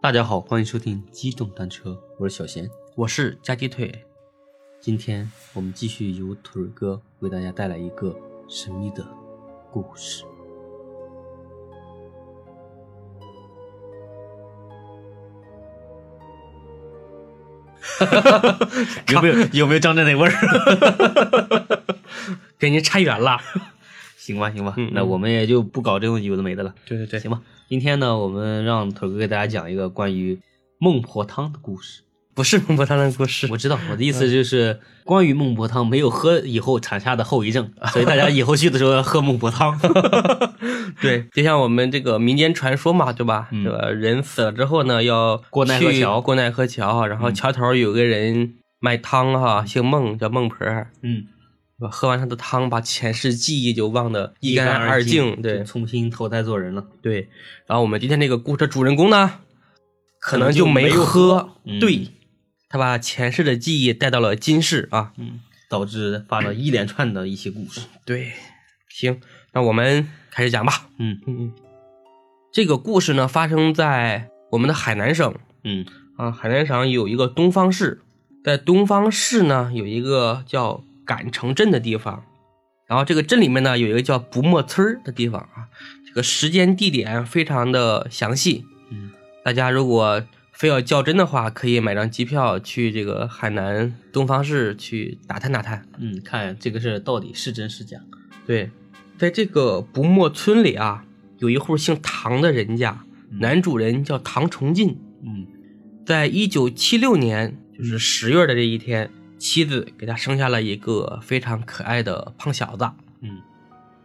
大家好，欢迎收听机动单车，我是小贤。我是加鸡腿，今天我们继续由腿儿哥为大家带来一个神秘的故事。有没有有没有张震那味儿？给您差远了。行吧，行吧，那我们也就不搞这种有的没的了。对对对行吧，今天呢，我们让腿哥给大家讲一个关于孟婆汤的故事。不是孟婆汤的故事。我知道，我的意思就是关于孟婆汤没有喝以后产下的后遗症，所以大家以后去的时候要喝孟婆汤。对，就像我们这个民间传说嘛，对吧？嗯这个人死了之后呢，要过奈何桥过奈何桥，然后嗯桥头有个人卖汤哈，姓孟，叫孟婆。嗯，喝完他的汤，把前世记忆就忘得一干二净。对重新投胎做人了。对，然后我们今天这个故事的主人公呢，可能就没没有喝嗯对，他把前世的记忆带到了今世啊。嗯，导致发了一连串的一些故事。对，行，那我们开始讲吧。嗯嗯嗯，这个故事呢，发生在我们的海南省嗯啊。海南省有一个东方市，在东方市呢有一个叫赶城镇的地方，然后这个镇里面呢有一个叫不墨村儿的地方啊。这个时间地点非常的详细，嗯大家如果非要较真的话，可以买张机票去这个海南东方市去打探打探。嗯，看这个事到底是真是假。对，在这个不墨村里啊，有一户姓唐的人家，嗯男主人叫唐崇进。嗯在一九七六年，就是十月的这一天，妻子给他生下了一个非常可爱的胖小子。嗯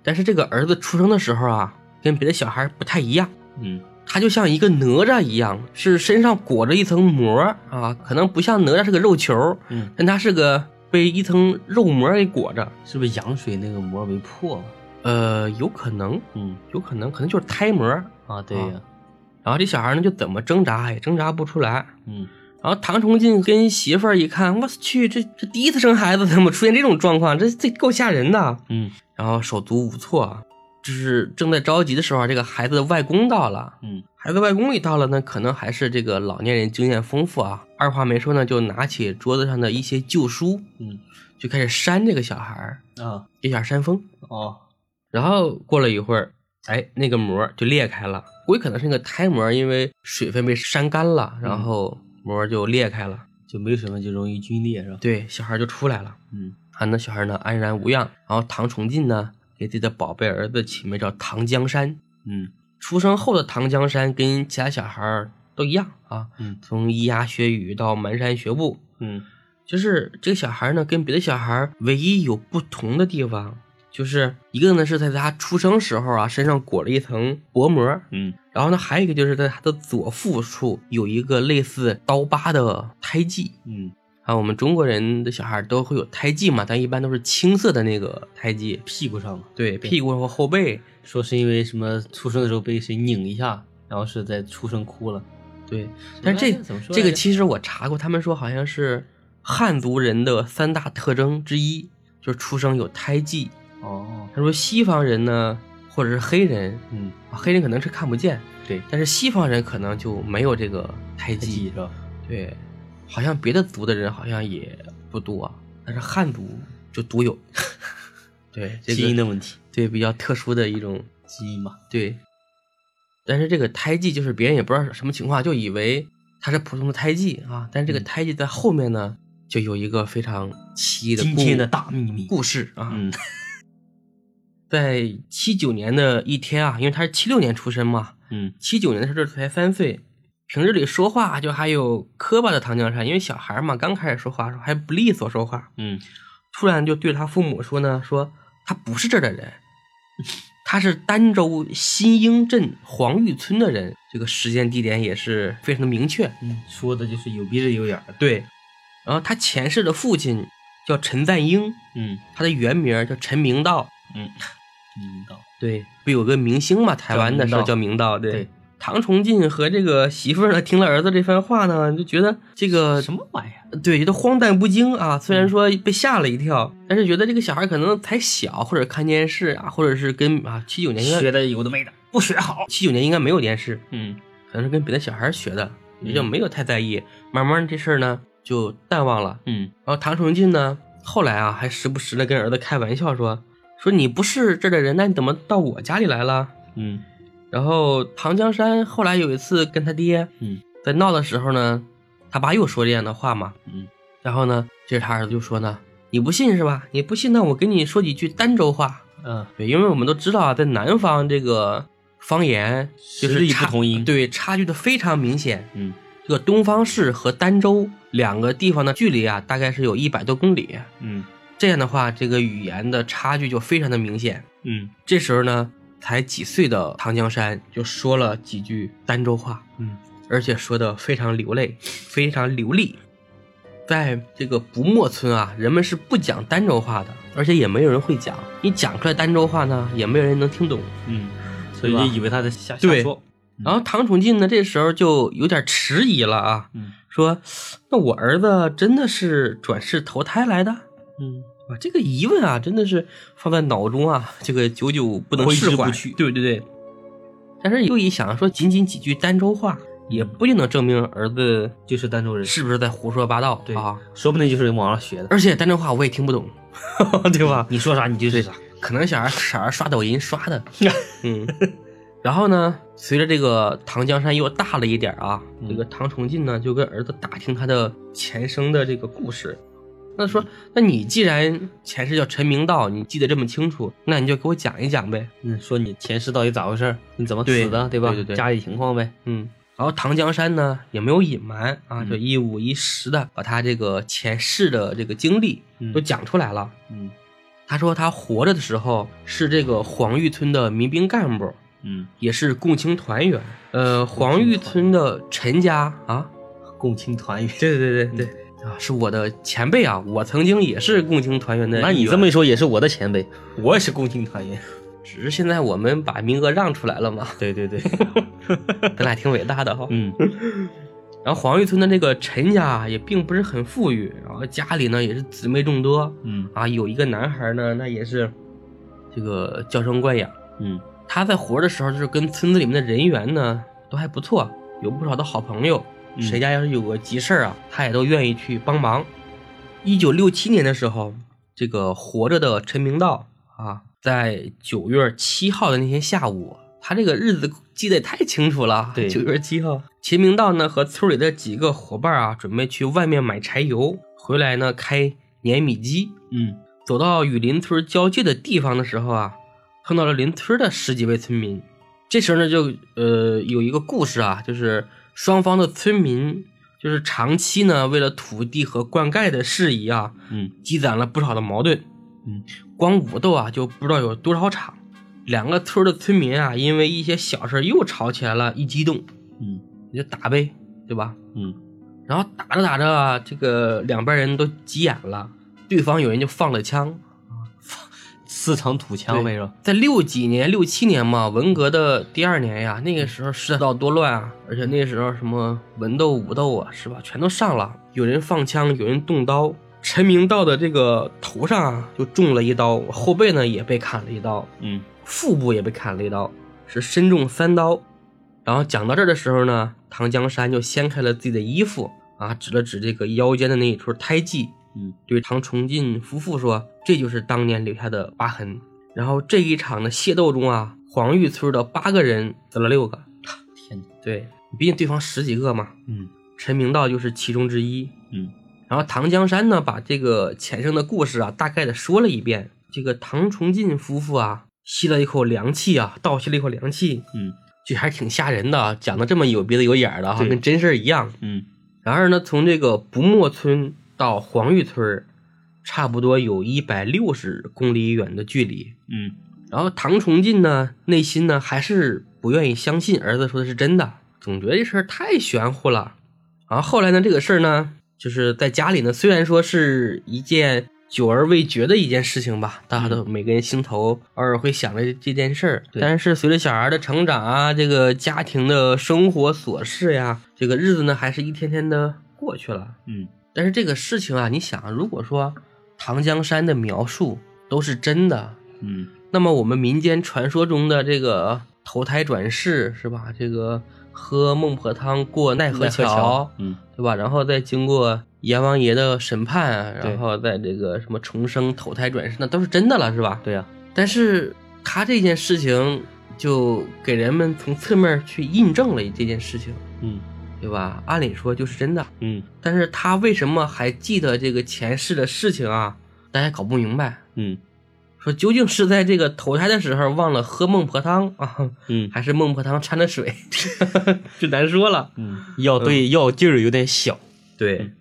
但是这个儿子出生的时候啊，跟别的小孩不太一样，嗯他就像一个哪吒一样，是身上裹着一层膜啊，可能不像哪吒是个肉球，嗯，但他是个被一层肉膜给裹着。是不是羊水那个膜没破了？呃，有可能，嗯有可能，可能就是胎膜。啊，对呀。然后这小孩呢就怎么挣扎也挣扎不出来。嗯然后唐崇进跟媳妇儿一看，我去，这这第一次生孩子怎么出现这种状况？这这够吓人的。嗯然后手足无措啊，就是正在着急的时候，这个孩子的外公到了。嗯孩子外公一到了呢，可能还是这个老年人经验丰富啊，二话没说呢，就拿起桌子上的一些旧书，嗯就开始扇这个小孩儿，啊一下扇风。哦然后过了一会儿，哎，那个膜就裂开了，估计可能是那个胎膜因为水分被扇干了，然后膜就裂开了。就没什么就容易皲裂是吧？对，小孩就出来了。嗯啊，那小孩呢安然无恙。然后唐崇进呢给自己的宝贝儿子起名叫唐江山。嗯出生后的唐江山跟其他小孩儿都一样啊，嗯从咿呀学语到蹒跚学步，嗯就是这个小孩呢跟别的小孩唯一有不同的地方，就是一个呢是在他出生时候啊身上裹了一层薄膜，嗯然后呢还有一个就是在他的左腹处有一个类似刀疤的胎记。嗯啊，我们中国人的小孩都会有胎记嘛，但一般都是青色的那个胎记，屁股上嘛，对，屁股和后背，说是因为什么出生的时候被谁拧一下，然后是在出生哭了。对。但是这怎么说？这个其实我查过，他们说好像是汉族人的三大特征之一，就是出生有胎记。哦他说西方人呢，或者是黑人，嗯啊黑人可能是看不见，对但是西方人可能就没有这个胎胎记记。是吧？对，好像别的族的人好像也不多，但是汉族就独有。对，这个基因的问题，对比较特殊的一种基因嘛。对。但是这个胎记就是别人也不知道是什么情况，就以为它是普通的胎记啊。但是这个嗯胎记在后面呢，就有一个非常奇异的故今天的大秘密。故事啊。嗯 在七九年的一天啊，因为他是七六年出生嘛，嗯七九年的时候才三岁，平日里说话就还有磕巴的唐江山，因为小孩嘛，刚开始说话的时候还不利索说话，嗯突然就对他父母说呢，说他不是这儿的人，他是儋州新英镇黄峪村的人，这个时间地点也是非常的明确。嗯，说的就是有鼻子有眼儿的。对，然后他前世的父亲叫陈赞英，嗯他的原名叫陈明道。嗯，明道。对，不有个明星嘛，台湾的时候叫明道。对，对唐崇进和这个媳妇儿呢，听了儿子这番话呢，就觉得这个什么玩意儿？对，觉得荒诞不经啊。虽然说被吓了一跳，但是觉得这个小孩可能才小，或者看电视啊，或者是跟啊七九年应该学的有的没的，不学好。七九年应该没有电视，嗯可能是跟别的小孩学的。也就没有太在意。慢慢这事儿呢就淡忘了。嗯然后唐崇进呢，后来啊还时不时的跟儿子开玩笑说说你不是这儿的人，那你怎么到我家里来了？嗯然后唐江山后来有一次跟他爹嗯在闹的时候呢，他爸又说这样的话嘛，嗯然后呢，这他儿子就说呢，你不信是吧？你不信，那我跟你说几句儋州话。嗯，对，因为我们都知道啊，在南方这个方言就是差不同音对，差距的非常明显。嗯这个东方市和儋州两个地方的距离啊，大概是有一百多公里。嗯这样的话，这个语言的差距就非常的明显。嗯这时候呢，才几岁的唐江山就说了几句儋州话，嗯而且说的非常流泪，非常流利。在这个不墨村啊，人们是不讲儋州话的，而且也没有人会讲。你讲出来儋州话呢，也没有人能听懂。嗯，所以就以为他在瞎瞎对说。然后唐崇进呢，这时候就有点迟疑了啊，嗯说：“那我儿子真的是转世投胎来的？”嗯啊，这个疑问啊，真的是放在脑中啊，这个久久不能挥释怀。之不去对对对。但是又一想，说仅仅几句儋州话，也不一定能证明儿子就是儋州人，是不是在胡说八道。对啊，说不定就是网上学的。而且儋州话我也听不懂，对吧？你说啥你就是啥。可能小孩小孩刷抖音刷的，嗯。然后呢，随着这个唐江山又大了一点啊，嗯这个唐崇进呢就跟儿子打听他的前生的这个故事。那说，那你既然前世叫陈明道，你记得这么清楚，那你就给我讲一讲呗。嗯，说你前世到底咋回事儿？你怎么死的，对吧？对对对家里情况呗。嗯，然后唐江山呢也没有隐瞒啊，嗯就一五一十的把他这个前世的这个经历嗯都讲出来了。嗯他说他活着的时候是这个黄峪村的民兵干部，嗯，也是共青团员。呃，黄峪村的陈家啊，共青团员。对对对对对啊，是我的前辈啊，我曾经也是共青团员的。那你这么一说也是我的前辈，我也是共青团员。只是现在我们把名额让出来了嘛，对对对，咱俩挺伟大的哈。嗯然后黄峪村的那个陈家啊也并不是很富裕，然后家里呢也是姊妹众多嗯啊，有一个男孩呢，那也是这个娇生惯养。嗯他在活的时候，就是跟村子里面的人缘呢都还不错，有不少的好朋友。嗯谁家要是有个急事儿啊，他也都愿意去帮忙。一九六七年的时候，这个活着的陈明道啊，在九月七号的那天下午，他这个日子记得也太清楚了。对九月七号，秦明道呢和村里的几个伙伴啊，准备去外面买柴油，回来呢开碾米机。嗯走到与邻村交界的地方的时候啊，碰到了邻村的十几位村民。这时候呢，就呃有一个故事啊，就是双方的村民就是长期呢为了土地和灌溉的事宜啊，嗯积攒了不少的矛盾。嗯，光武斗啊就不知道有多少场。两个村的村民啊，因为一些小事又吵起来了，一激动嗯你就打呗，对吧？嗯然后打着打着啊，这个两边人都急眼了，对方有人就放了枪，四场土枪呗是吧？在六几年、六七年嘛，文革的第二年呀，那个时候世道多乱啊，而且那时候什么文斗、武斗啊，是吧，全都上了。有人放枪，有人动刀。陈明道的这个头上啊就中了一刀，后背呢也被砍了一刀，嗯腹部也被砍了一刀，是身中三刀。然后讲到这儿的时候呢，唐江山就掀开了自己的衣服啊，指了指这个腰间的那一处胎记，嗯对唐崇进夫妇说：“这就是当年留下的疤痕。”然后这一场的械斗中啊，黄峪村的八个人死了六个。天哪！对，毕竟对方十几个嘛，嗯陈明道就是其中之一。嗯然后唐江山呢，把这个前生的故事啊，大概的说了一遍。这个唐崇进夫妇啊，吸了一口凉气啊，倒吸了一口凉气，嗯这还挺吓人的啊，讲的这么有鼻子有眼的哈，对跟真事儿一样。嗯然而呢，从这个不墨村到黄峪村儿，差不多有一百六十公里远的距离。嗯然后唐崇进呢，内心呢还是不愿意相信儿子说的是真的，总觉得这事儿太玄乎了。然后后来呢，这个事儿呢，就是在家里呢，虽然说是一件久而未决的一件事情吧，大家都每个人心头偶尔会想着这件事儿，对但是随着小孩的成长啊，这个家庭的生活琐事呀，这个日子呢，还是一天天的过去了。嗯但是这个事情啊，你想，如果说唐江山的描述都是真的，嗯那么我们民间传说中的这个投胎转世是吧？这个喝孟婆汤过奈何桥，嗯对吧？然后再经过阎王爷的审判，然后再这个什么重生、投胎转世，那都是真的了，是吧？对呀，但是他这件事情就给人们从侧面去印证了这件事情，嗯对吧？按理说就是真的，嗯但是他为什么还记得这个前世的事情啊？大家搞不明白。嗯说究竟是在这个投胎的时候忘了喝孟婆汤啊，嗯还是孟婆汤掺了水，就难说了。嗯，药对药劲儿有点小，对，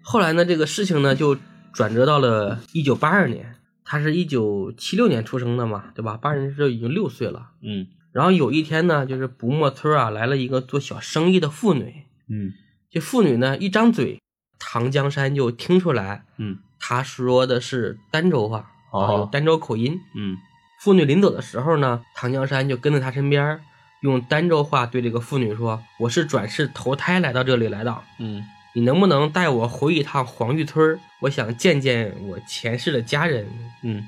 后来呢，这个事情呢就转折到了一九八二年，他是一九七六年出生的嘛，对吧？八人时候已经六岁了。嗯然后有一天呢，就是不墨村啊来了一个做小生意的妇女，嗯这妇女呢一张嘴，唐江山就听出来，嗯她说的是儋州话，哦啊有儋州口音。嗯妇女临走的时候呢，唐江山就跟在她身边，用儋州话对这个妇女说：“我是转世投胎来到这里来的，嗯你能不能带我回一趟黄峪村？我想见见我前世的家人。嗯，”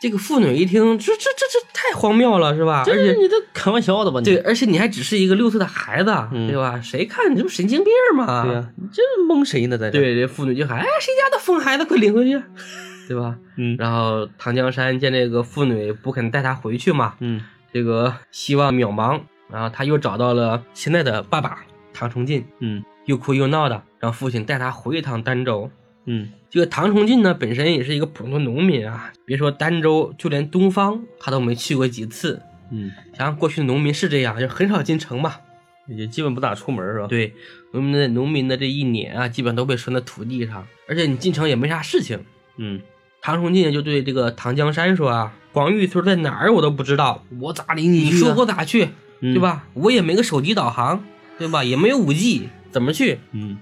这个妇女一听，这这这这太荒谬了，是吧？而且这是你这开玩笑的吧？你对，而且你还只是一个六岁的孩子，嗯对吧？谁看你这不神经病吗？对呀，你这蒙谁呢？在这，对，这妇女就喊：“哎，谁家的疯孩子，快领回去，对吧？”嗯然后唐江山见这个妇女不肯带他回去嘛，嗯这个希望渺茫，然后他又找到了现在的爸爸唐崇进，嗯又哭又闹的让父亲带他回一趟儋州。嗯这个唐崇进呢，本身也是一个普通的农民啊，别说儋州，就连东方他都没去过几次。嗯，想想过去的农民是这样，就很少进城嘛。也基本不咋出门是吧？，对，农民的农民的这一年啊，基本都被拴在土地上，而且你进城也没啥事情。嗯，唐崇进就对这个唐江山说啊，广玉村在哪儿我都不知道，我咋领你你说？我咋去，嗯对？吧？我也没个手机导航，对吧？也没有五 G，怎么去？嗯，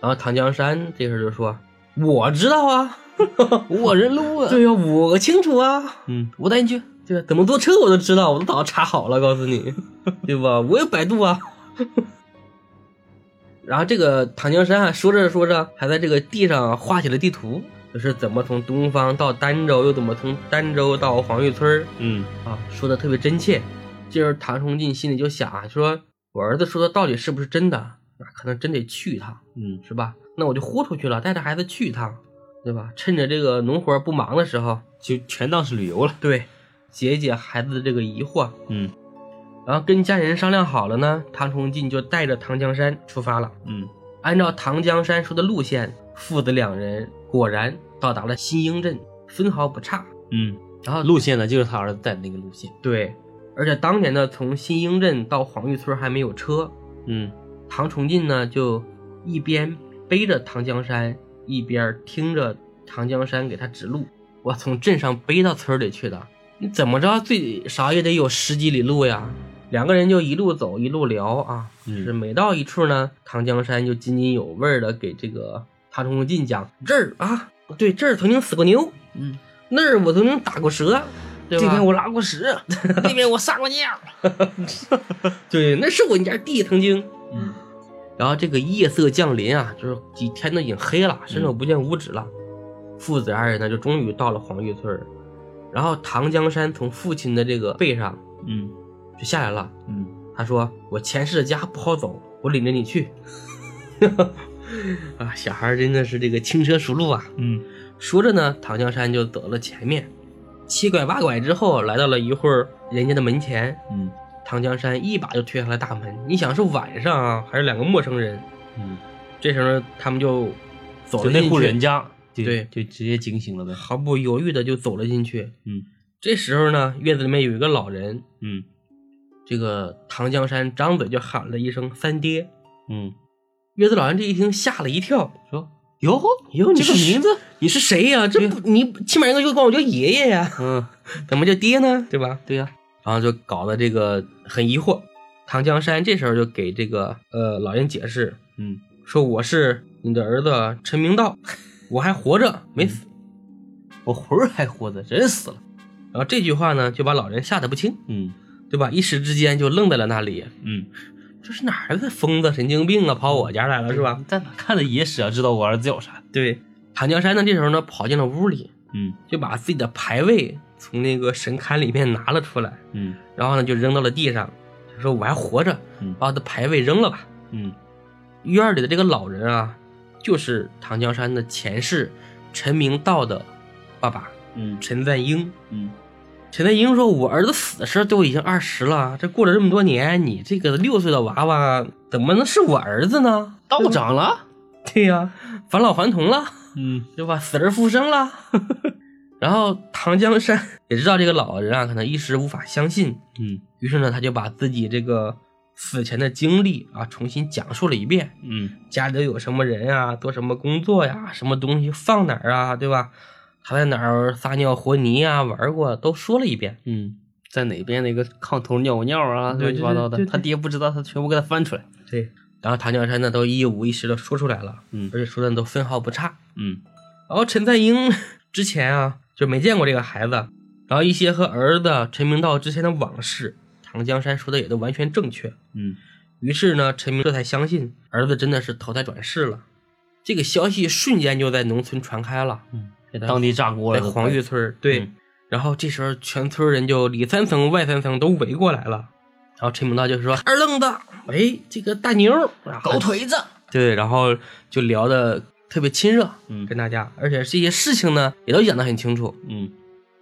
然后唐江山这时候就说，我知道啊，我认路啊。对呀、我清楚啊，嗯，我带你去。对吧？怎么坐车我都知道，我都早查好了，告诉你，对吧？我有百度啊。然后这个唐江山啊，说着说着，还在这个地上画起了地图，就是怎么从东方到儋州，又怎么从儋州到黄玉村嗯啊，说的特别真切。这时候唐崇进心里就想啊，说我儿子说的到底是不是真的？那可能真得去一趟，嗯是吧？那我就豁出去了，带着孩子去一趟，对吧？趁着这个农活不忙的时候，就全当是旅游了。对，解解孩子的这个疑惑。嗯然后跟家人商量好了呢，唐崇进就带着唐江山出发了。嗯按照唐江山说的路线，父子两人果然到达了新英镇，分毫不差。嗯，然后路线呢就是他儿子带的那个路线。对，而且当年呢，从新英镇到黄峪村还没有车，嗯唐崇进呢就一边背着唐江山，一边听着唐江山给他指路。我从镇上背到村里去的，你怎么着最少也得有十几里路呀。两个人就一路走一路聊啊，嗯是每到一处呢，唐江山就津津有味的给这个唐崇进讲这儿啊，对这儿曾经死过牛，嗯，那儿我曾经打过蛇，对吧？这边我拉过屎，那边我撒过尿。对，那是我们家地曾经。嗯然后这个夜色降临啊，就是几天都已经黑了，伸手不见五指了。父子二人呢，就终于到了黄峪村儿。然后唐江山从父亲的这个背上嗯就下来了。嗯他说：“我前世的家不好走，我领着你去。”啊，小孩真的是这个轻车熟路啊。嗯说着呢，唐江山就走了前面，七拐八拐之后，来到了一会儿人家的门前。嗯唐江山一把就推开了大门。你想是晚上啊，还是两个陌生人？嗯，这时候他们就走就那户了进去，人家，就对就直接惊醒了呗。毫不犹豫的就走了进去。嗯这时候呢，院子里面有一个老人，嗯这个唐江山张嘴就喊了一声“三爹嗯，”。院子老人这一听吓了一跳，说哟哟，你这个名字，你是谁呀、这不你起码应该就管我叫爷爷呀，嗯，怎么叫爹呢？对吧？对呀，然后就搞得这个很疑惑。唐江山这时候就给这个呃老人解释嗯说：“我是你的儿子陈明道，我还活着，没死。我魂儿还活着，人死了。然后这句话呢，就把老人吓得不轻，嗯对吧？一时之间就愣在了那里。嗯，这是哪儿的疯子、神经病啊？跑我家来了是吧？在哪看的野史啊？知道我儿子叫啥？对。唐江山呢，这时候呢，跑进了屋里，嗯就把自己的牌位从那个神龛里面拿了出来，嗯然后呢就扔到了地上，就说我还活着，嗯把我的牌位扔了吧。嗯院儿里的这个老人啊，就是唐江山的前世陈明道的爸爸嗯陈赞英。嗯陈赞英说：“我儿子死的时候都已经二十了，这过了这么多年，你这个六岁的娃娃怎么能是我儿子呢？道长了。对呀、返老还童了，嗯对吧？死而复生了。然后唐江山也知道这个老人啊，可能一时无法相信，嗯于是呢，他就把自己这个死前的经历啊重新讲述了一遍。嗯家里都有什么人啊，做什么工作呀，什么东西放哪儿啊，对吧？他在哪儿撒尿和泥啊，玩过，都说了一遍。嗯，在哪边那个炕头尿过尿啊，乱七八糟的他爹不知道，他全部给他翻出来。对，然后唐江山呢都一五一十的说出来了，嗯而且说的都分毫不差。嗯然后陈赞英 之前啊就没见过这个孩子，然后一些和儿子陈明道之前的往事，唐江山说的也都完全正确。嗯于是呢，陈明这才相信儿子真的是投胎转世了。这个消息瞬间就在农村传开了，嗯，给他当地炸锅了。在黄峪村对。嗯然后这时候全村人就里三层外三层都围过来了。然后陈明道就说：“二愣子，喂，这个大牛，狗腿子。对，然后就聊的特别亲热，嗯。跟大家，而且这些事情呢也都讲得很清楚。嗯，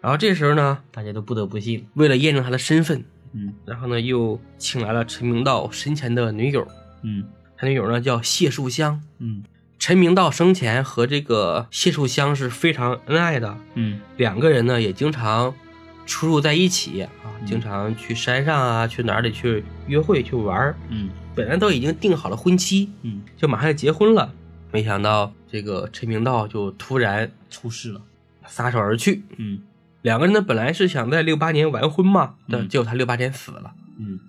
然后这时候呢，大家都不得不信。为了验证他的身份，嗯。然后呢又请来了陈明道生前的女友，嗯。他女友呢叫谢树香。嗯。陈明道生前和这个谢树香是非常恩爱的，嗯。两个人呢也经常出入在一起啊，嗯。经常去山上啊，去哪里去约会去玩儿。嗯。本来都已经定好了婚期，嗯，就马上要结婚了，没想到这个陈明道就突然出事了。撒手而去。嗯两个人呢本来是想在六八年完婚嘛，但嗯结果他六八年死了。嗯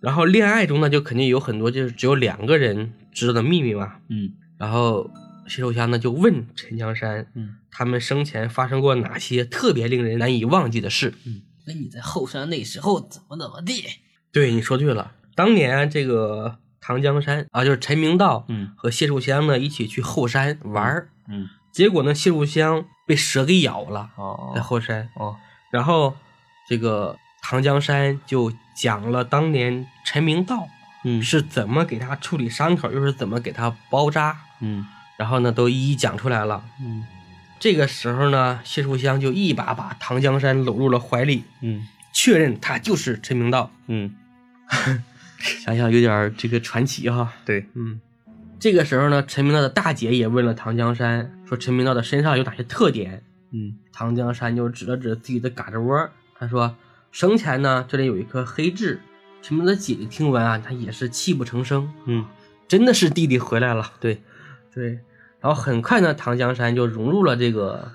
然后恋爱中呢，就肯定有很多就是只有两个人知道的秘密嘛。嗯然后谢寿香呢就问陈江山，嗯他们生前发生过哪些特别令人难以忘记的事？嗯，那你在后山那时候怎么怎么地？对，你说对了，当年这个唐江山啊，就是陈明道，嗯。和谢树香呢一起去后山玩儿，嗯。结果呢谢树香被蛇给咬了，哦在后山，哦。然后这个唐江山就讲了当年陈明道嗯。是怎么给他处理伤口，又是怎么给他包扎，嗯。然后呢都一一讲出来了。嗯。这个时候呢，谢树香就一把把唐江山搂入了怀里，嗯。确认他就是陈明道。嗯，想想有点儿这个传奇哈。对，嗯，这个时候呢，陈明道的大姐也问了唐江山，说陈明道的身上有哪些特点？嗯唐江山就指了指自己的胳肢窝，他说生前呢这里有一颗黑痣。陈明道的姐姐听闻啊，她也是泣不成声，嗯真的是弟弟回来了。对，对，然后很快呢，唐江山就融入了这个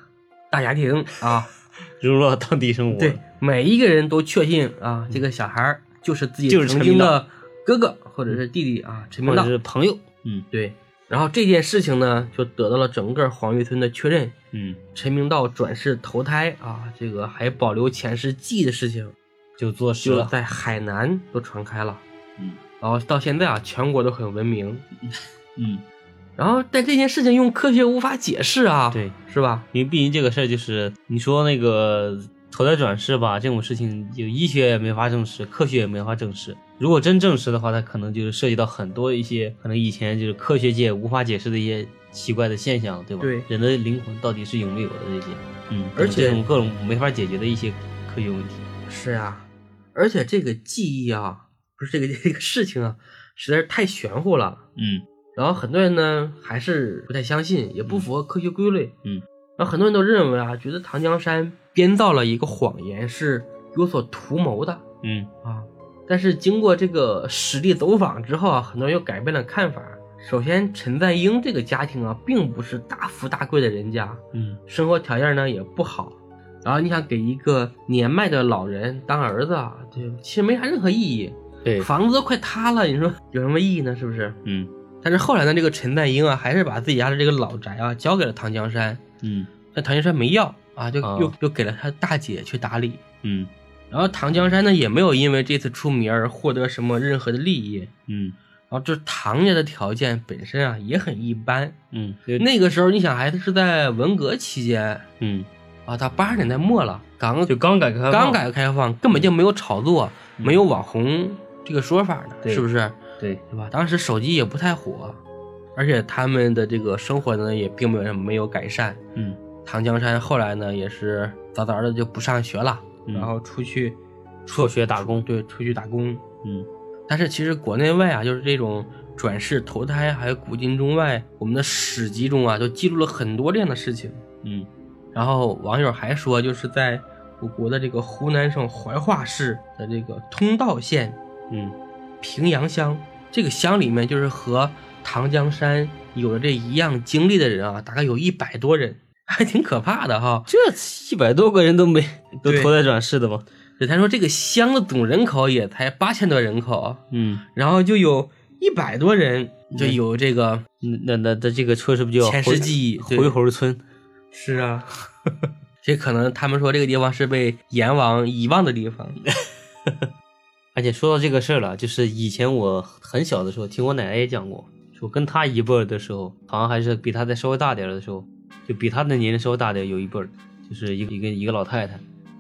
大家庭啊。融入了当地生活。对，每一个人都确信啊，这个小孩儿就是自己曾经的哥哥或者是弟弟啊，陈明道。是朋友。嗯对，然后这件事情呢，就得到了整个黄峪村的确认。嗯，陈明道转世投胎啊，这个还保留前世记忆的事情，就坐实了。就在海南都传开了。嗯然后到现在啊，全国都很文明。嗯，然后但这件事情用科学无法解释啊，对，是吧？因为毕竟这个事儿就是你说那个投胎转世吧，这种事情就医学也没法证实，科学也没法证实。如果真证实的话，它可能就是涉及到很多一些可能以前就是科学界无法解释的一些奇怪的现象，对吧？对人的灵魂到底是有没有的这些，嗯，而且这种各种没法解决的一些科学问题。是啊，而且这个记忆啊，不是这个这个事情啊，实在是太玄乎了。嗯然后很多人呢还是不太相信，也不符合科学规律。嗯，然后很多人都认为啊，觉得唐江山编造了一个谎言，是有所图谋的嗯啊。但是经过这个实地走访之后啊，很多人又改变了看法。首先，陈赞英这个家庭啊，并不是大富大贵的人家，嗯生活条件呢也不好。然后你想给一个年迈的老人当儿子啊，对，其实没啥任何意义。对，房子都快塌了，你说有什么意义呢？是不是？嗯但是后来呢，这个陈赞英啊，还是把自己家的这个老宅啊交给了唐江山，嗯但唐江山没要啊，就啊又又给了他大姐去打理。嗯然后唐江山呢，也没有因为这次出名而获得什么任何的利益。嗯然后就是唐家的条件本身啊也很一般。嗯，那个时候，你想还是在文革期间嗯啊，啊，到八十年代末了，刚就刚改革开放，刚改革开放，根本就没有炒作，嗯没有网红这个说法呢，对是不是？对，对吧？当时手机也不太火，而且他们的这个生活呢也并没有没有改善。嗯唐江山后来呢也是早早的就不上学了，嗯。然后出去辍学打工，对出去打工。嗯。但是其实国内外啊，就是这种转世投胎还有古今中外，我们的史籍中啊，都记录了很多这样的事情。嗯。然后网友还说，就是在我国的这个湖南省怀化市的这个通道县嗯。平阳乡，这个乡里面就是和唐江山有着这一样经历的人啊，大概有一百多人，还挺可怕的哈。这一百多个人都没都投胎转世的吗？对，他说这个乡的总人口也才八千多人口，嗯，然后就有一百多人就有这个那那那这个车是不是就叫前回世记忆，回猴村？是啊，这可能他们说这个地方是被阎王遗忘的地方。而且说到这个事儿了，就是以前我很小的时候听我奶奶也讲过，说跟她一辈儿的时候，好像还是比她再稍微大点儿的时候，就比他的年龄稍微大点有一辈儿，就是一个一个一个老太太，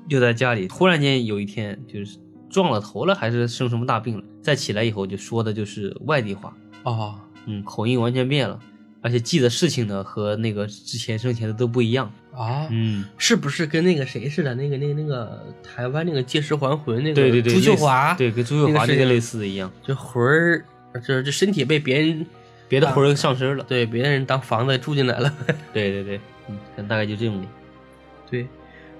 就在家里突然间有一天就是撞了头了，还是生什么大病了，再起来以后就说的就是外地话，哦，嗯，口音完全变了，而且记的事情呢和那个之前生前的都不一样，啊，嗯，是不是跟那个谁似的？那个、那个、那个台湾那个《借尸还魂》那个对对对，朱秀华，对，跟朱秀华那个类似的一样，就魂儿，这这身体被别人别的魂儿上身了，对别人当房子住进来了。对对对，嗯，大概就这种。对，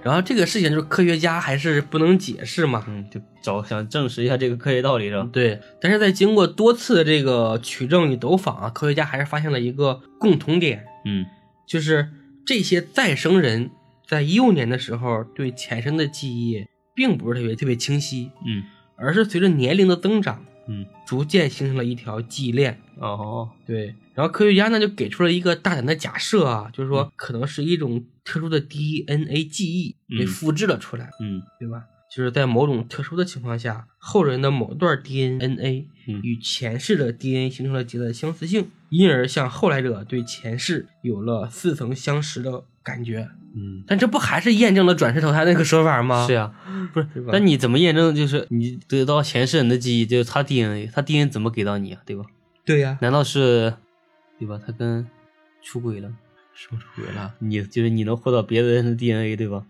然后这个事情就是科学家还是不能解释嘛。嗯，就找想证实一下这个科学道理是吧？对，但是在经过多次的这个取证与走访啊，科学家还是发现了一个共同点，嗯就是这些再生人在幼年的时候对前生的记忆并不是特别特别清晰，嗯而是随着年龄的增长，嗯，逐渐形成了一条记忆链。哦，对，然后科学家呢就给出了一个大胆的假设啊，就是说可能是一种特殊的 DNA 记忆被嗯复制了出来，嗯对吧？就是在某种特殊的情况下，后人的某段 DNA 嗯与前世的 DNA 形成了极大的相似性，因而向后来者对前世有了似曾相识的感觉。嗯，但这不还是验证了转世投胎那个说法吗？是呀，不是？那你怎么验证？就是你得到前世人的记忆，就是他 DNA，他 DNA 怎么给到你啊？对吧？对呀、难道是，对吧？他跟出轨了？什么出轨了？你就是你能获到别人的 DNA，对吧？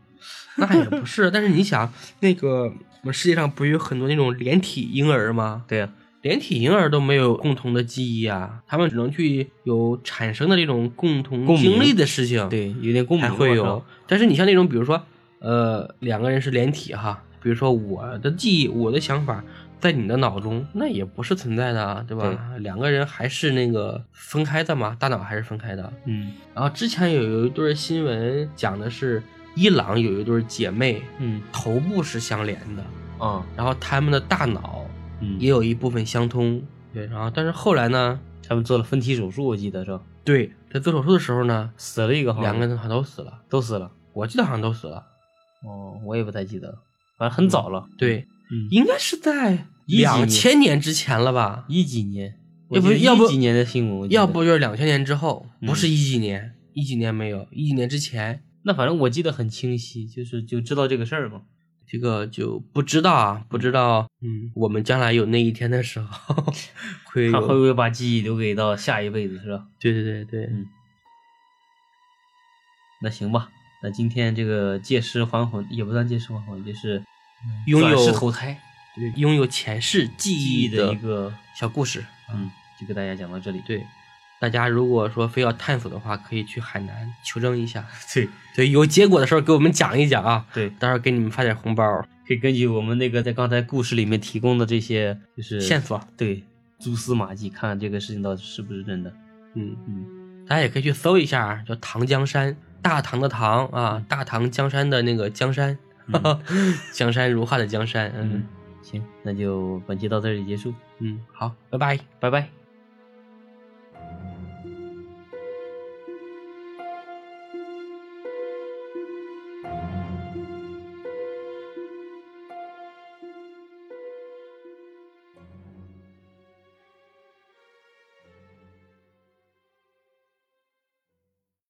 那也不是，但是你想，那个我们世界上不是有很多那种连体婴儿吗？对呀、连体婴儿都没有共同的记忆啊，他们只能去有产生的这种共同经历的事情，对，有点共鸣才会有。但是你像那种，比如说，呃，两个人是连体哈，比如说我的记忆、我的想法在你的脑中，那也不是存在的啊，对吧？两个人还是那个分开的嘛，大脑还是分开的。嗯然后之前有有一对新闻讲的是伊朗有一对姐妹，嗯头部是相连的，嗯然后他们的大脑嗯，也有一部分相通。对，然后但是后来呢，他们做了分体手术，我记得是？对，在做手术的时候呢，死了一个两个人好像都死了，都死了。我记得好像都死了。哦，我也不太记得了，反正很早了。对，嗯，应该是在两千年之前了吧？一几年，要不要不一几年的新闻，要不就是两千年之后，嗯不是一几年，一几年没有，一几年之前，那反正我记得很清晰，就是就知道这个事儿嘛。这个就不知道啊，不知道。嗯，我们将来有那一天的时候，会他会不会把记忆留给到下一辈子，是吧？对对对对，嗯那行吧，那今天这个借尸还魂也不算借尸还魂，就是拥有投胎对拥有前世记记忆的一个，小故事。嗯，就给大家讲到这里。对，大家如果说非要探索的话，可以去海南求证一下。对对，有结果的时候给我们讲一讲啊，对，到时候给你们发点红包可以根据我们那个在刚才故事里面提供的这些就是线索。对蛛丝马迹，看看这个事情到底是不是真的。嗯，嗯，大家也可以去搜一下，叫唐江山，大唐的唐啊，大唐江山的那个江山，江山如画的江山。嗯嗯，行，那就本期到这里结束，嗯，好，拜拜。拜拜。